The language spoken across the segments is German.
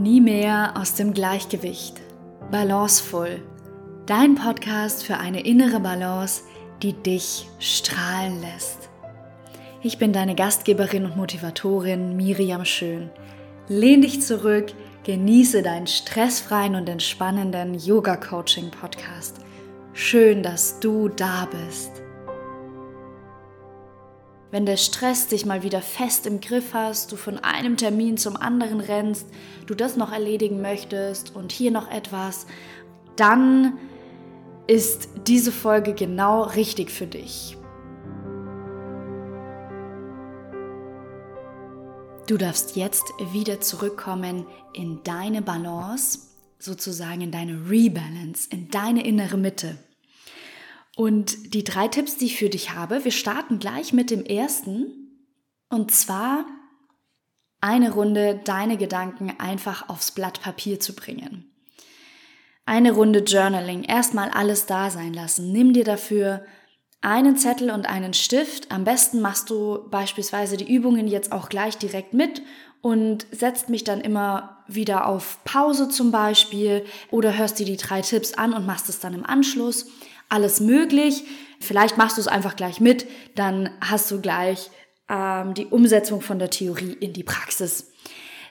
Nie mehr aus dem Gleichgewicht. Balancevoll. Dein Podcast für eine innere Balance, die dich strahlen lässt. Ich bin deine Gastgeberin und Motivatorin Miriam Schön. Lehn dich zurück, genieße deinen stressfreien und entspannenden Yoga-Coaching-Podcast. Schön, dass du da bist. Wenn der Stress dich mal wieder fest im Griff hast, du von einem Termin zum anderen rennst, du das noch erledigen möchtest und hier noch etwas, dann ist diese Folge genau richtig für dich. Du darfst jetzt wieder zurückkommen in deine Balance, sozusagen in deine Rebalance, in deine innere Mitte. Und die drei Tipps, die ich für dich habe, wir starten gleich mit dem ersten. Und zwar eine Runde deine Gedanken einfach aufs Blatt Papier zu bringen. Eine Runde Journaling, erstmal alles da sein lassen. Nimm dir dafür einen Zettel und einen Stift. Am besten machst du beispielsweise die Übungen jetzt auch gleich direkt mit und setzt mich dann immer wieder auf Pause zum Beispiel oder hörst dir die drei Tipps an und machst es dann im Anschluss alles möglich. Vielleicht machst du es einfach gleich mit, dann hast du gleich ähm, die Umsetzung von der Theorie in die Praxis.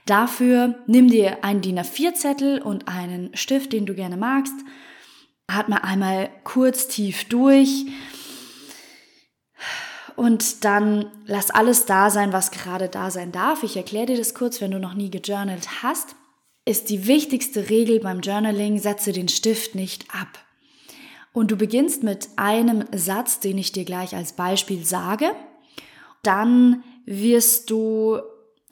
Dafür nimm dir einen DIN A4-Zettel und einen Stift, den du gerne magst. Atme einmal kurz tief durch und dann lass alles da sein, was gerade da sein darf. Ich erkläre dir das kurz, wenn du noch nie gejournalt hast. Ist die wichtigste Regel beim Journaling, setze den Stift nicht ab. Und du beginnst mit einem Satz, den ich dir gleich als Beispiel sage. Dann wirst du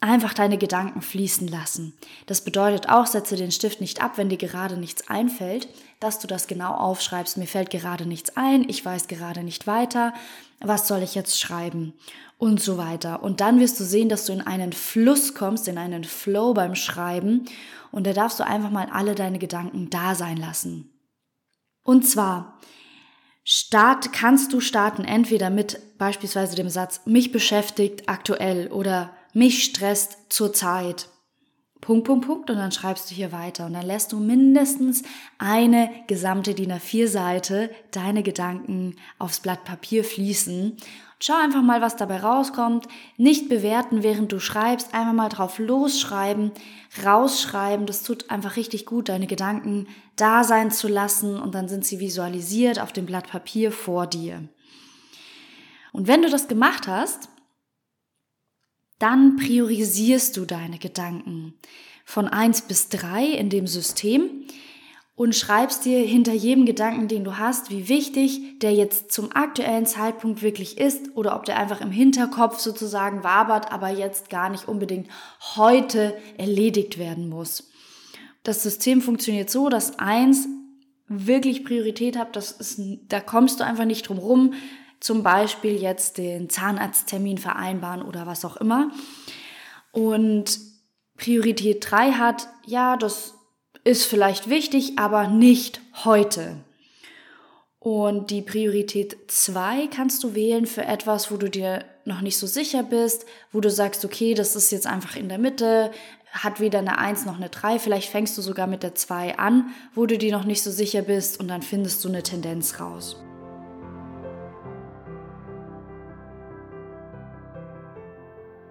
einfach deine Gedanken fließen lassen. Das bedeutet auch, setze den Stift nicht ab, wenn dir gerade nichts einfällt, dass du das genau aufschreibst. Mir fällt gerade nichts ein, ich weiß gerade nicht weiter, was soll ich jetzt schreiben und so weiter. Und dann wirst du sehen, dass du in einen Fluss kommst, in einen Flow beim Schreiben und da darfst du einfach mal alle deine Gedanken da sein lassen. Und zwar, start, kannst du starten entweder mit beispielsweise dem Satz, mich beschäftigt aktuell oder mich stresst zurzeit. Punkt, Punkt, Punkt. Und dann schreibst du hier weiter. Und dann lässt du mindestens eine gesamte DIN A4-Seite deine Gedanken aufs Blatt Papier fließen Schau einfach mal, was dabei rauskommt. Nicht bewerten, während du schreibst. Einfach mal drauf losschreiben, rausschreiben. Das tut einfach richtig gut, deine Gedanken da sein zu lassen und dann sind sie visualisiert auf dem Blatt Papier vor dir. Und wenn du das gemacht hast, dann priorisierst du deine Gedanken von eins bis drei in dem System und schreibst dir hinter jedem Gedanken, den du hast, wie wichtig der jetzt zum aktuellen Zeitpunkt wirklich ist oder ob der einfach im Hinterkopf sozusagen wabert, aber jetzt gar nicht unbedingt heute erledigt werden muss. Das System funktioniert so, dass eins wirklich Priorität hat, das ist, da kommst du einfach nicht drum rum, zum Beispiel jetzt den Zahnarzttermin vereinbaren oder was auch immer. Und Priorität drei hat, ja, das ist vielleicht wichtig, aber nicht heute. Und die Priorität 2 kannst du wählen für etwas, wo du dir noch nicht so sicher bist, wo du sagst, okay, das ist jetzt einfach in der Mitte, hat weder eine 1 noch eine 3, vielleicht fängst du sogar mit der 2 an, wo du dir noch nicht so sicher bist und dann findest du eine Tendenz raus.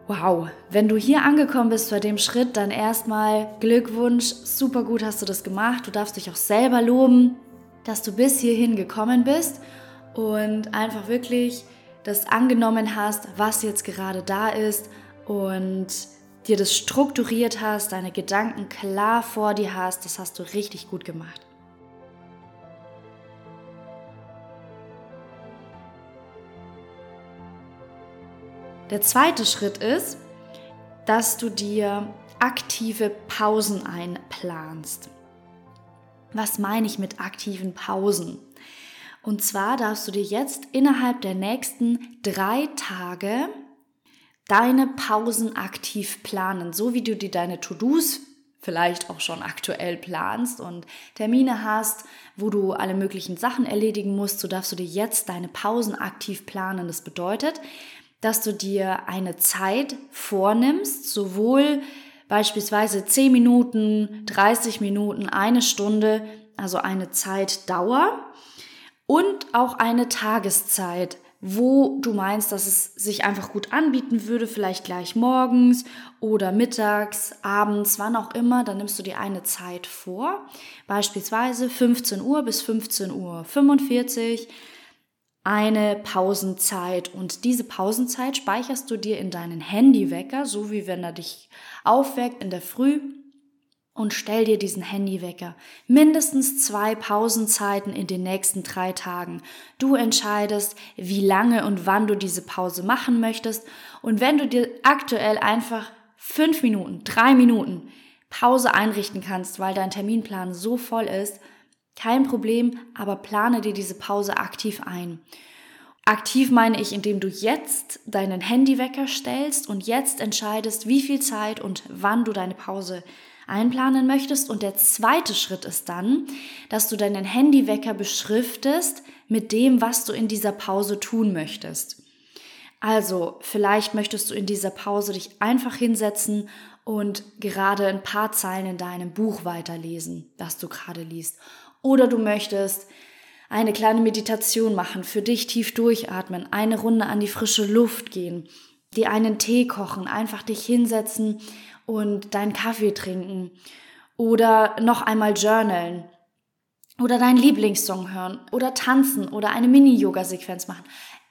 Wow, wenn du hier angekommen bist bei dem Schritt, dann erstmal Glückwunsch, super gut hast du das gemacht. Du darfst dich auch selber loben, dass du bis hierhin gekommen bist und einfach wirklich das angenommen hast, was jetzt gerade da ist und dir das strukturiert hast, deine Gedanken klar vor dir hast. Das hast du richtig gut gemacht. Der zweite Schritt ist, dass du dir aktive Pausen einplanst. Was meine ich mit aktiven Pausen? Und zwar darfst du dir jetzt innerhalb der nächsten drei Tage deine Pausen aktiv planen, so wie du dir deine To-Dos vielleicht auch schon aktuell planst und Termine hast, wo du alle möglichen Sachen erledigen musst, so darfst du dir jetzt deine Pausen aktiv planen. Das bedeutet, dass du dir eine Zeit vornimmst, sowohl beispielsweise 10 Minuten, 30 Minuten, eine Stunde, also eine Zeitdauer und auch eine Tageszeit wo du meinst, dass es sich einfach gut anbieten würde, vielleicht gleich morgens oder mittags, abends, wann auch immer, dann nimmst du dir eine Zeit vor, beispielsweise 15 Uhr bis 15 Uhr 45, eine Pausenzeit und diese Pausenzeit speicherst du dir in deinen Handywecker, so wie wenn er dich aufweckt in der Früh und stell dir diesen Handywecker. Mindestens zwei Pausenzeiten in den nächsten drei Tagen. Du entscheidest, wie lange und wann du diese Pause machen möchtest. Und wenn du dir aktuell einfach fünf Minuten, drei Minuten Pause einrichten kannst, weil dein Terminplan so voll ist, kein Problem, aber plane dir diese Pause aktiv ein. Aktiv meine ich, indem du jetzt deinen Handywecker stellst und jetzt entscheidest, wie viel Zeit und wann du deine Pause einplanen möchtest. Und der zweite Schritt ist dann, dass du deinen Handywecker beschriftest mit dem, was du in dieser Pause tun möchtest. Also, vielleicht möchtest du in dieser Pause dich einfach hinsetzen und gerade ein paar Zeilen in deinem Buch weiterlesen, das du gerade liest. Oder du möchtest eine kleine Meditation machen, für dich tief durchatmen, eine Runde an die frische Luft gehen, dir einen Tee kochen, einfach dich hinsetzen und deinen Kaffee trinken. Oder noch einmal journalen. Oder deinen Lieblingssong hören. Oder tanzen. Oder eine Mini-Yoga-Sequenz machen.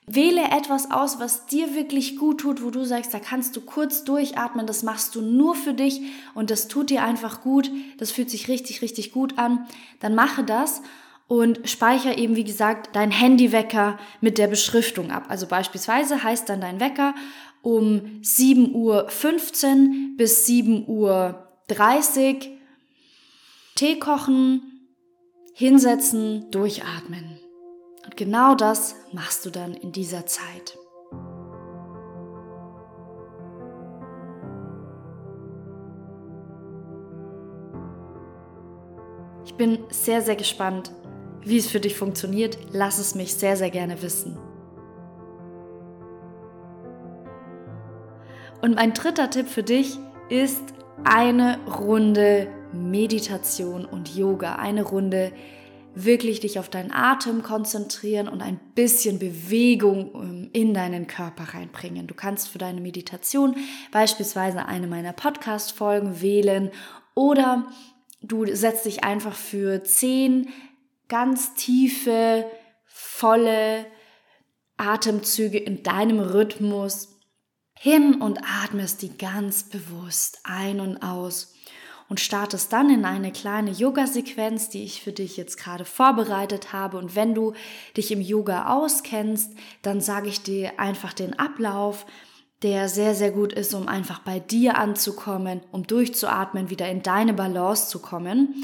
Wähle etwas aus, was dir wirklich gut tut, wo du sagst, da kannst du kurz durchatmen, das machst du nur für dich und das tut dir einfach gut, das fühlt sich richtig, richtig gut an. Dann mache das und speicher eben, wie gesagt, dein Handywecker mit der Beschriftung ab. Also beispielsweise heißt dann dein Wecker um 7.15 Uhr bis 7.30 Uhr Tee kochen, hinsetzen, durchatmen. Und genau das machst du dann in dieser Zeit. Ich bin sehr, sehr gespannt, wie es für dich funktioniert. Lass es mich sehr, sehr gerne wissen. Und mein dritter Tipp für dich ist eine Runde Meditation und Yoga. Eine Runde wirklich dich auf deinen Atem konzentrieren und ein bisschen Bewegung ähm, in deinen Körper reinbringen. Du kannst für deine Meditation beispielsweise eine meiner Podcast-Folgen wählen oder du setzt dich einfach für zehn ganz tiefe, volle Atemzüge in deinem Rhythmus hin und atmest die ganz bewusst ein und aus und startest dann in eine kleine Yoga-Sequenz, die ich für dich jetzt gerade vorbereitet habe. Und wenn du dich im Yoga auskennst, dann sage ich dir einfach den Ablauf, der sehr, sehr gut ist, um einfach bei dir anzukommen, um durchzuatmen, wieder in deine Balance zu kommen.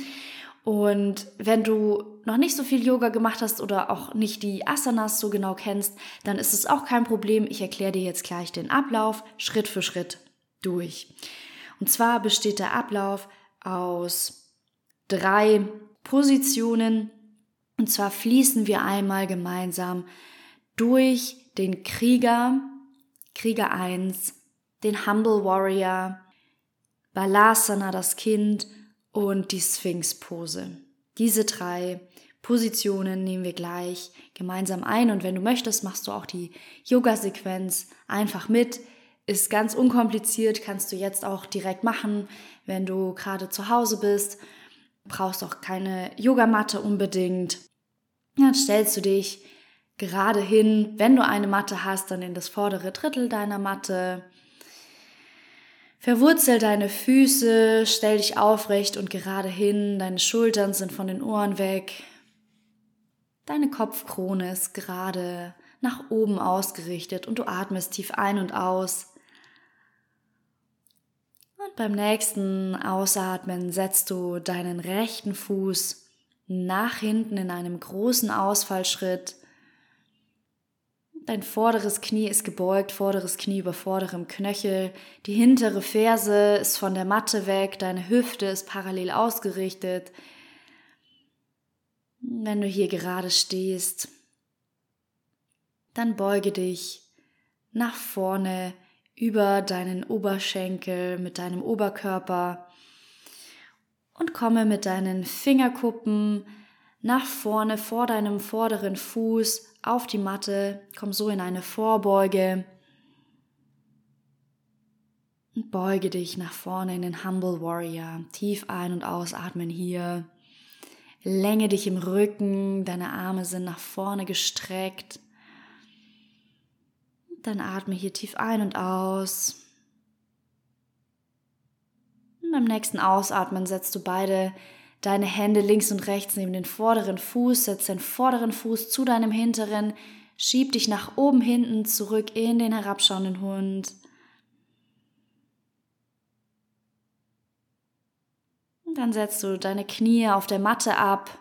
Und wenn du noch nicht so viel Yoga gemacht hast oder auch nicht die Asanas so genau kennst, dann ist es auch kein Problem. Ich erkläre dir jetzt gleich den Ablauf Schritt für Schritt durch. Und zwar besteht der Ablauf aus drei Positionen. Und zwar fließen wir einmal gemeinsam durch den Krieger, Krieger 1, den Humble Warrior, Balasana, das Kind und die Sphinx-Pose. Diese drei Positionen nehmen wir gleich gemeinsam ein und wenn du möchtest, machst du auch die Yoga-Sequenz einfach mit. Ist ganz unkompliziert, kannst du jetzt auch direkt machen, wenn du gerade zu Hause bist. Brauchst auch keine Yogamatte unbedingt. Dann stellst du dich gerade hin. Wenn du eine Matte hast, dann in das vordere Drittel deiner Matte. Verwurzel deine Füße, stell dich aufrecht und gerade hin, deine Schultern sind von den Ohren weg. Deine Kopfkrone ist gerade nach oben ausgerichtet und du atmest tief ein und aus. Und beim nächsten Ausatmen setzt du deinen rechten Fuß nach hinten in einem großen Ausfallschritt Dein vorderes Knie ist gebeugt, vorderes Knie über vorderem Knöchel. Die hintere Ferse ist von der Matte weg, deine Hüfte ist parallel ausgerichtet. Wenn du hier gerade stehst, dann beuge dich nach vorne über deinen Oberschenkel mit deinem Oberkörper und komme mit deinen Fingerkuppen nach vorne vor deinem vorderen Fuß auf die Matte, komm so in eine Vorbeuge und beuge dich nach vorne in den Humble Warrior. Tief ein- und ausatmen hier. Länge dich im Rücken, deine Arme sind nach vorne gestreckt. Dann atme hier tief ein und aus. Und beim nächsten Ausatmen setzt du beide deine Hände links und rechts neben den vorderen Fuß, setz den vorderen Fuß zu deinem hinteren, schieb dich nach oben hinten zurück in den herabschauenden Hund. Und dann setzt du deine Knie auf der Matte ab.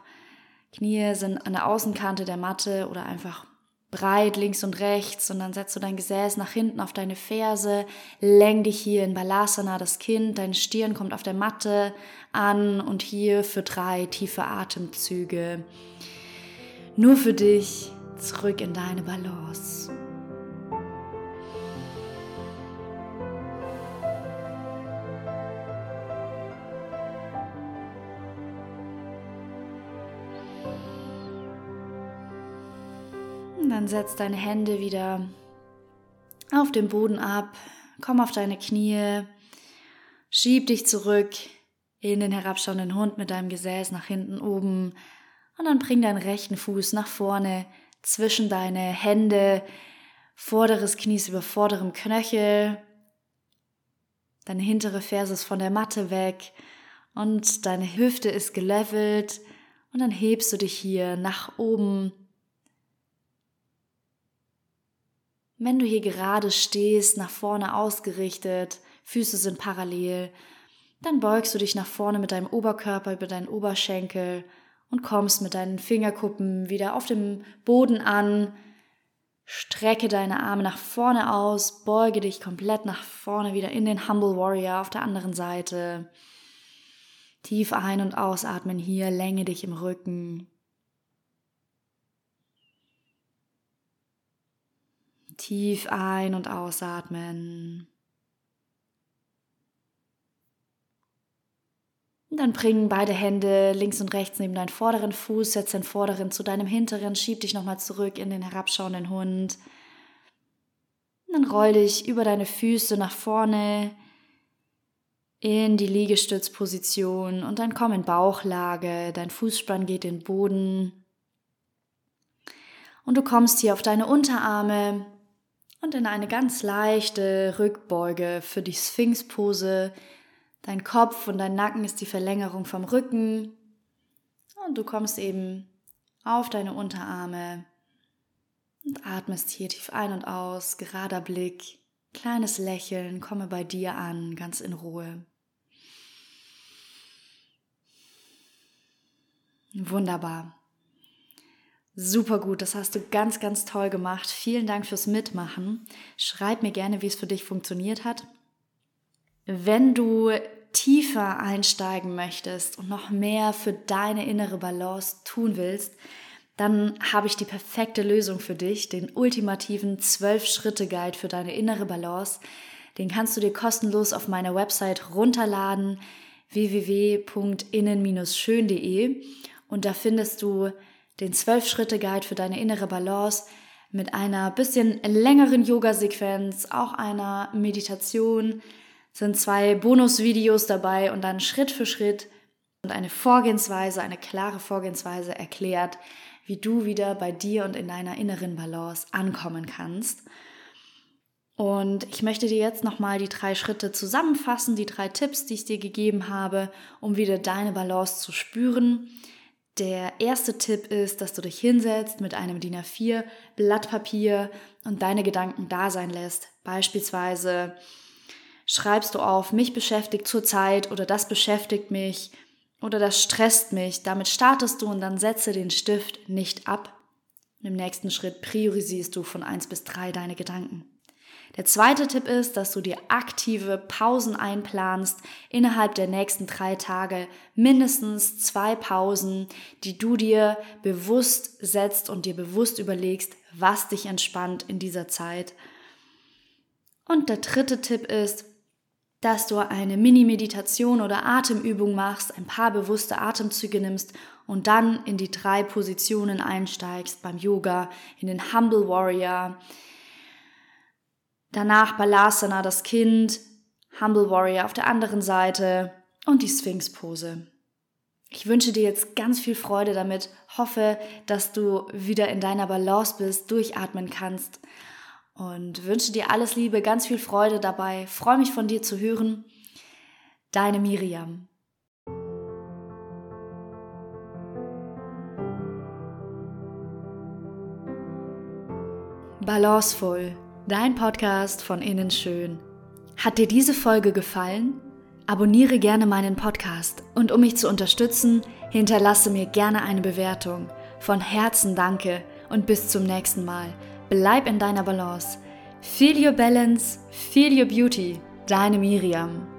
Knie sind an der Außenkante der Matte oder einfach breit links und rechts und dann setzt du dein Gesäß nach hinten auf deine Ferse, lenk dich hier in Balasana das Kind, deine Stirn kommt auf der Matte an und hier für drei tiefe Atemzüge. Nur für dich zurück in deine Balance. Dann setz deine Hände wieder auf den Boden ab, komm auf deine Knie, schieb dich zurück in den herabschauenden Hund mit deinem Gesäß nach hinten oben und dann bring deinen rechten Fuß nach vorne zwischen deine Hände, vorderes Knies über vorderem Knöchel, deine hintere Ferse ist von der Matte weg und deine Hüfte ist gelevelt und dann hebst du dich hier nach oben Wenn du hier gerade stehst, nach vorne ausgerichtet, Füße sind parallel, dann beugst du dich nach vorne mit deinem Oberkörper über deinen Oberschenkel und kommst mit deinen Fingerkuppen wieder auf dem Boden an. Strecke deine Arme nach vorne aus, beuge dich komplett nach vorne wieder in den Humble Warrior auf der anderen Seite. Tief ein- und ausatmen hier, länge dich im Rücken. Tief ein- und ausatmen. Und dann bringen beide Hände links und rechts neben deinen vorderen Fuß, setz den vorderen zu deinem hinteren, schieb dich nochmal zurück in den herabschauenden Hund. Und dann roll dich über deine Füße nach vorne in die Liegestützposition und dann komm in Bauchlage, dein Fußspann geht in den Boden. Und du kommst hier auf deine Unterarme und in eine ganz leichte Rückbeuge für die Sphinxpose. Dein Kopf und dein Nacken ist die Verlängerung vom Rücken und du kommst eben auf deine Unterarme und atmest hier tief ein und aus, gerader Blick, kleines Lächeln, komme bei dir an, ganz in Ruhe. Wunderbar. Super gut, das hast du ganz, ganz toll gemacht. Vielen Dank fürs Mitmachen. Schreib mir gerne, wie es für dich funktioniert hat. Wenn du tiefer einsteigen möchtest und noch mehr für deine innere Balance tun willst, dann habe ich die perfekte Lösung für dich, den ultimativen 12-Schritte-Guide für deine innere Balance. Den kannst du dir kostenlos auf meiner Website runterladen, www.innen-schön.de und da findest du den 12-Schritte-Guide für deine innere Balance mit einer bisschen längeren Yoga-Sequenz, auch einer Meditation, sind zwei Bonusvideos dabei und dann Schritt für Schritt und eine Vorgehensweise, eine klare Vorgehensweise erklärt, wie du wieder bei dir und in deiner inneren Balance ankommen kannst. Und ich möchte dir jetzt nochmal die drei Schritte zusammenfassen, die drei Tipps, die ich dir gegeben habe, um wieder deine Balance zu spüren. Der erste Tipp ist, dass du dich hinsetzt mit einem DIN A4 Blatt Papier und deine Gedanken da sein lässt. Beispielsweise schreibst du auf, mich beschäftigt zurzeit oder das beschäftigt mich oder das stresst mich. Damit startest du und dann setze den Stift nicht ab. Und im nächsten Schritt priorisierst du von 1 bis 3 deine Gedanken. Der zweite Tipp ist, dass du dir aktive Pausen einplanst, innerhalb der nächsten drei Tage mindestens zwei Pausen, die du dir bewusst setzt und dir bewusst überlegst, was dich entspannt in dieser Zeit. Und der dritte Tipp ist, dass du eine Mini-Meditation oder Atemübung machst, ein paar bewusste Atemzüge nimmst und dann in die drei Positionen einsteigst beim Yoga, in den Humble Warrior, danach Balasana, das Kind, Humble Warrior auf der anderen Seite und die Sphinx-Pose. Ich wünsche dir jetzt ganz viel Freude damit, hoffe, dass du wieder in deiner Balance bist, durchatmen kannst und wünsche dir alles Liebe, ganz viel Freude dabei. Freue mich von dir zu hören. Deine Miriam. Balancevoll, dein Podcast von innen schön. Hat dir diese Folge gefallen? Abonniere gerne meinen Podcast und um mich zu unterstützen, hinterlasse mir gerne eine Bewertung. Von Herzen danke und bis zum nächsten Mal. Bleib in deiner Balance. Feel your balance, feel your beauty. Deine Miriam.